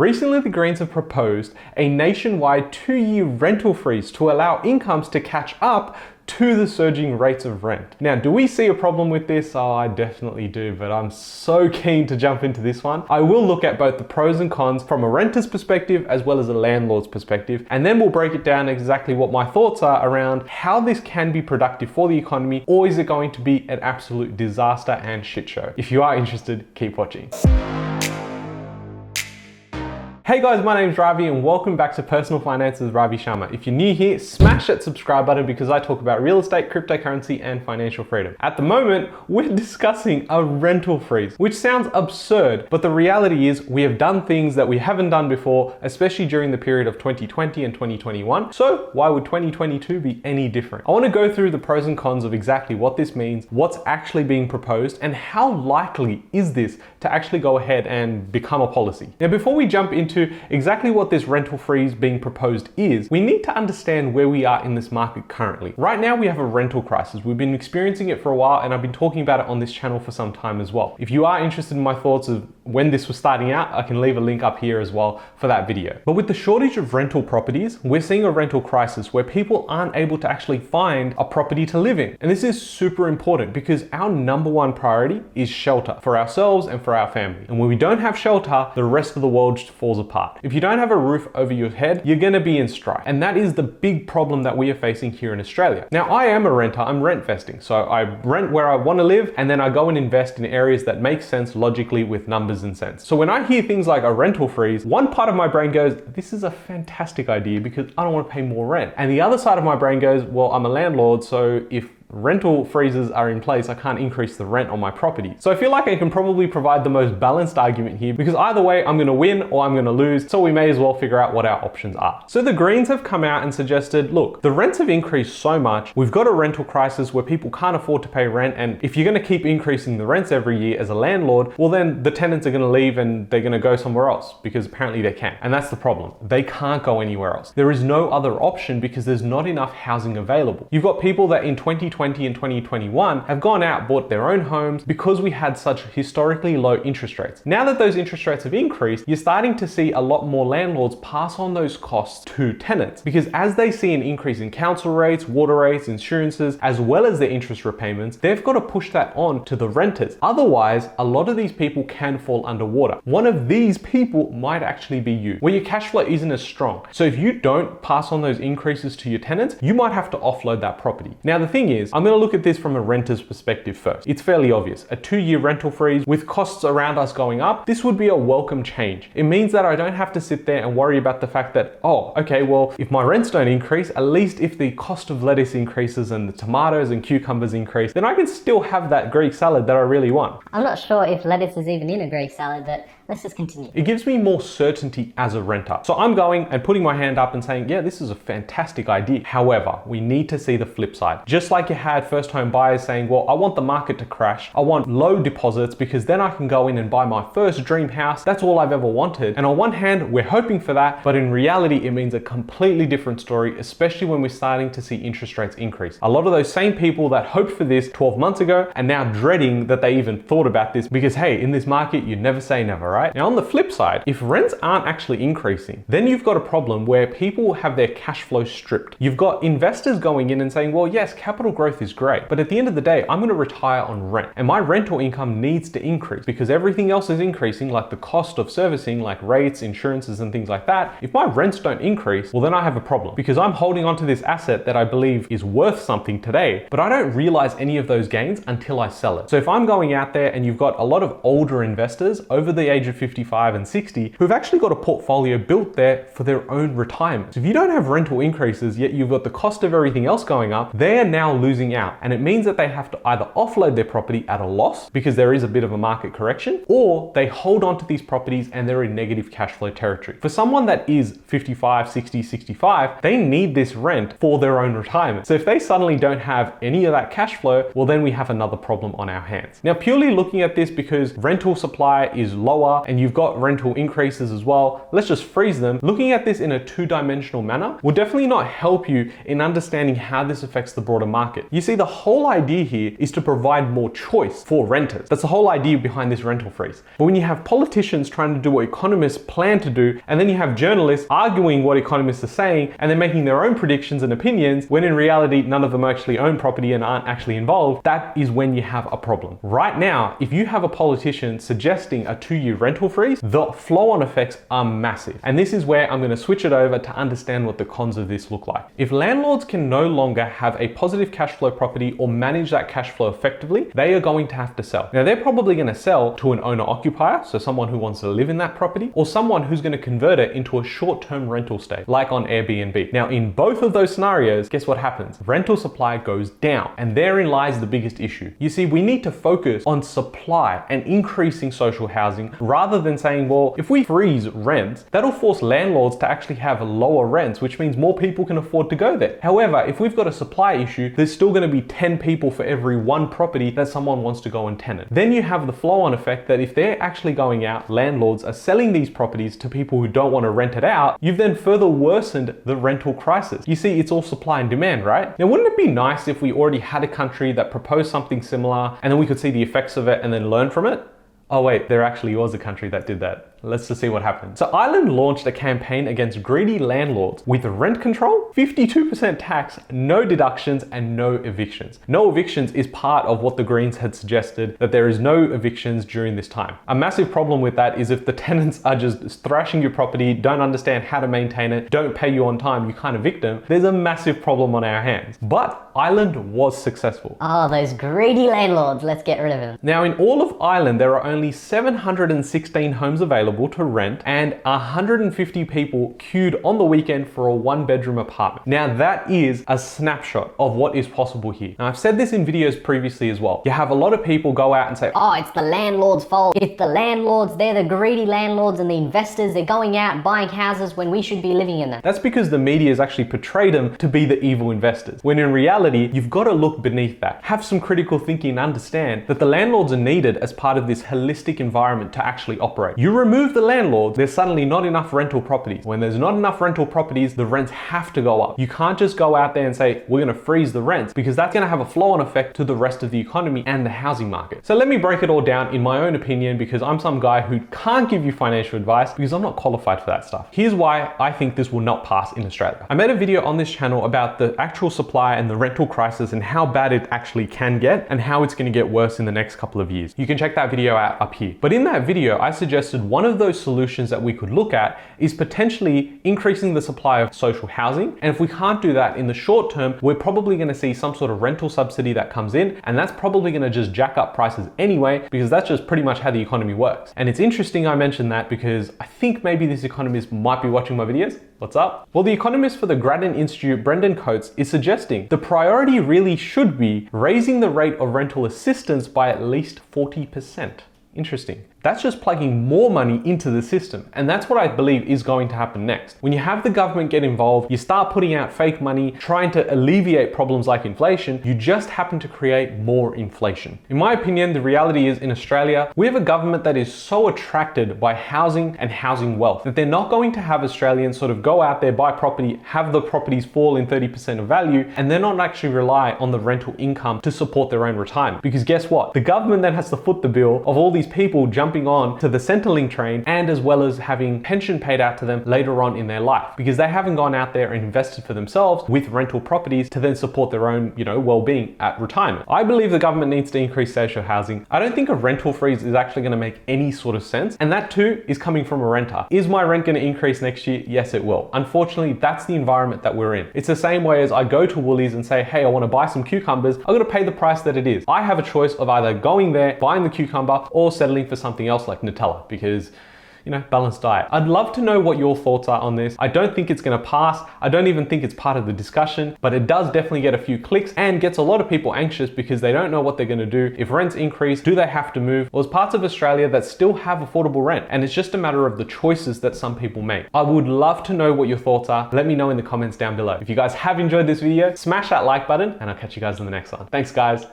Recently, the Greens have proposed a nationwide two year rental freeze to allow incomes to catch up to the surging rates of rent. Now, do we see a problem with this? Oh, I definitely do, but I'm so keen to jump into this one. I will look at both the pros and cons from a renter's perspective as well as a landlord's perspective, and then we'll break it down exactly what my thoughts are around how this can be productive for the economy, or is it going to be an absolute disaster and shit show? If you are interested, keep watching. Hey guys, my name is Ravi and welcome back to Personal Finance with Ravi Sharma. If you're new here, smash that subscribe button because I talk about real estate, cryptocurrency, and financial freedom. At the moment, we're discussing a rental freeze, which sounds absurd, but the reality is we have done things that we haven't done before, especially during the period of 2020 and 2021. So why would 2022 be any different? I want to go through the pros and cons of exactly what this means, what's actually being proposed, and how likely is this to actually go ahead and become a policy. Now, before we jump into exactly what this rental freeze being proposed is, we need to understand where we are in this market currently. Right now, we have a rental crisis. We've been experiencing it for a while, and I've been talking about it on this channel for some time as well. If you are interested in my thoughts of when this was starting out, I can leave a link up here as well for that video. But with the shortage of rental properties, we're seeing a rental crisis where people aren't able to actually find a property to live in. And this is super important because our number one priority is shelter for ourselves and for our family. And when we don't have shelter, the rest of the world just falls apart. If you don't have a roof over your head, you're gonna be in strife. And that is the big problem that we are facing here in Australia. Now, I am a renter, I'm rent vesting. So I rent where I wanna live and then I go and invest in areas that make sense logically with numbers and cents. So when I hear things like a rental freeze, one part of my brain goes, this is a fantastic idea because I don't want to pay more rent. And the other side of my brain goes, well, I'm a landlord, so if rental freezes are in place, I can't increase the rent on my property. So I feel like I can probably provide the most balanced argument here because either way, I'm gonna win or I'm gonna lose, so we may as well figure out what our options are. So the Greens have come out and suggested, look, the rents have increased so much, we've got a rental crisis where people can't afford to pay rent, and if you're gonna keep increasing the rents every year as a landlord, well then the tenants are gonna leave and they're gonna go somewhere else because apparently they can. And that's the problem. They can't go anywhere else. There is no other option because there's not enough housing available. You've got people that in 2020 2020 and 2021 have gone out, bought their own homes because we had such historically low interest rates. Now that those interest rates have increased, you're starting to see a lot more landlords pass on those costs to tenants because as they see an increase in council rates, water rates, insurances, as well as their interest repayments, they've got to push that on to the renters. Otherwise, a lot of these people can fall underwater. One of these people might actually be you, where your cash flow isn't as strong. So if you don't pass on those increases to your tenants, you might have to offload that property. Now, the thing is, I'm going to look at this from a renter's perspective first. It's fairly obvious. A two year rental freeze with costs around us going up, this would be a welcome change. It means that I don't have to sit there and worry about the fact that, oh, okay, well, if my rents don't increase, at least if the cost of lettuce increases and the tomatoes and cucumbers increase, then I can still have that Greek salad that I really want. I'm not sure if lettuce is even in a Greek salad, but let's just continue. It gives me more certainty as a renter. So I'm going and putting my hand up and saying, yeah, this is a fantastic idea. However, we need to see the flip side. Just like you had first home buyers saying, well, I want the market to crash. I want low deposits because then I can go in and buy my first dream house. That's all I've ever wanted. And on one hand, we're hoping for that, but in reality, it means a completely different story, especially when we're starting to see interest rates increase. A lot of those same people that hoped for this 12 months ago are now dreading that they even thought about this because, hey, in this market, you never say never, right? Right? Now, on the flip side, if rents aren't actually increasing, then you've got a problem where people have their cash flow stripped. You've got investors going in and saying, well, yes, capital growth is great, but at the end of the day, I'm going to retire on rent, and my rental income needs to increase because everything else is increasing, like the cost of servicing, like rates, insurances, and things like that. If my rents don't increase, well, then I have a problem because I'm holding onto this asset that I believe is worth something today, but I don't realize any of those gains until I sell it. So if I'm going out there and you've got a lot of older investors over the age of 55 and 60 who've actually got a portfolio built there for their own retirement. So if you don't have rental increases, yet you've got the cost of everything else going up, they're now losing out. And it means that they have to either offload their property at a loss because there is a bit of a market correction, or they hold on to these properties and they're in negative cash flow territory. For someone that is 55, 60, 65, they need this rent for their own retirement. So if they suddenly don't have any of that cash flow, well, then we have another problem on our hands. Now, purely looking at this because rental supply is lower and you've got rental increases as well, let's just freeze them. Looking at this in a two dimensional manner will definitely not help you in understanding how this affects the broader market. You see, the whole idea here is to provide more choice for renters. That's the whole idea behind this rental freeze. But when you have politicians trying to do what economists plan to do, and then you have journalists arguing what economists are saying, and then making their own predictions and opinions, when in reality, none of them actually own property and aren't actually involved, that is when you have a problem. Right now, if you have a politician suggesting a two year rental freeze, the flow on effects are massive. And this is where I'm going to switch it over to understand what the cons of this look like. If landlords can no longer have a positive cash flow property or manage that cash flow effectively, they are going to have to sell. Now, they're probably going to sell to an owner occupier, so someone who wants to live in that property, or someone who's going to convert it into a short term rental stay, like on Airbnb. Now, in both of those scenarios, guess what happens? Rental supply goes down, and therein lies the biggest issue. You see, we need to focus on supply and increasing social housing rather than saying, well, if we freeze rents, that'll force landlords to actually have lower rents, which means more people can afford to go there. However, if we've got a supply issue, there's still going to be 10 people for every one property that someone wants to go and tenant. Then you have the flow on effect that if they're actually going out, landlords are selling these properties to people who don't want to rent it out, you've then further worsened the rental crisis. You see, it's all supply and demand, right? Now, wouldn't it be nice if we already had a country that proposed something similar and then we could see the effects of it and then learn from it? Oh, wait, there actually was a country that did that. Let's just see what happens. So Ireland launched a campaign against greedy landlords with rent control, 52% tax, no deductions, and no evictions. No evictions is part of what the Greens had suggested that there is no evictions during this time. A massive problem with that is if the tenants are just thrashing your property, don't understand how to maintain it, don't pay you on time, you can't evict them, there's a massive problem on our hands. But Ireland was successful. Oh, those greedy landlords, let's get rid of them. Now, in all of Ireland, there are only 716 homes available available to rent and 150 people queued on the weekend for a one bedroom apartment. Now that is a snapshot of what is possible here. Now I've said this in videos previously as well. You have a lot of people go out and say, oh, it's the landlord's fault. It's the landlords, they're the greedy landlords and the investors, they're going out buying houses when we should be living in them. That's because the media has actually portrayed them to be the evil investors. When in reality, you've got to look beneath that. Have some critical thinking and understand that the landlords are needed as part of this holistic environment to actually operate. You remove remove the landlord, there's suddenly not enough rental properties. When there's not enough rental properties, the rents have to go up. You can't just go out there and say, we're gonna freeze the rents because that's gonna have a flow on effect to the rest of the economy and the housing market. So let me break it all down in my own opinion because I'm some guy who can't give you financial advice because I'm not qualified for that stuff. Here's why I think this will not pass in Australia. I made a video on this channel about the actual supply and the rental crisis and how bad it actually can get and how it's gonna get worse in the next couple of years. You can check that video out up here. But in that video, I suggested one of those solutions that we could look at is potentially increasing the supply of social housing. And if we can't do that in the short term, we're probably going to see some sort of rental subsidy that comes in, and that's probably going to just jack up prices anyway, because that's just pretty much how the economy works. And it's interesting I mentioned that because I think maybe this economist might be watching my videos. What's up? Well, the economist for the Grattan Institute, Brendan Coates, is suggesting the priority really should be raising the rate of rental assistance by at least 40%. Interesting. That's just plugging more money into the system. And that's what I believe is going to happen next. When you have the government get involved, you start putting out fake money, trying to alleviate problems like inflation, you just happen to create more inflation. In my opinion, the reality is in Australia, we have a government that is so attracted by housing and housing wealth that they're not going to have Australians sort of go out there, buy property, have the properties fall in 30% of value, and they're not actually rely on the rental income to support their own retirement. Because guess what? The government then has to foot the bill of all these people jumping jumping on to the Centrelink train and as well as having pension paid out to them later on in their life because they haven't gone out there and invested for themselves with rental properties to then support their own, you know, well-being at retirement. I believe the government needs to increase social housing. I don't think a rental freeze is actually going to make any sort of sense. And that too is coming from a renter. Is my rent going to increase next year? Yes, it will. Unfortunately, that's the environment that we're in. It's the same way as I go to Woolies and say, hey, I want to buy some cucumbers. I'm going to pay the price that it is. I have a choice of either going there, buying the cucumber, or settling for something else like Nutella because you know, balanced diet. I'd love to know what your thoughts are on this. I don't think it's gonna pass. I don't even think it's part of the discussion, but it does definitely get a few clicks and gets a lot of people anxious because they don't know what they're gonna do. If rents increase, do they have to move? Well, there's parts of Australia that still have affordable rent, and it's just a matter of the choices that some people make. I would love to know what your thoughts are. Let me know in the comments down below. If you guys have enjoyed this video, smash that like button, and I'll catch you guys in the next one. Thanks, guys.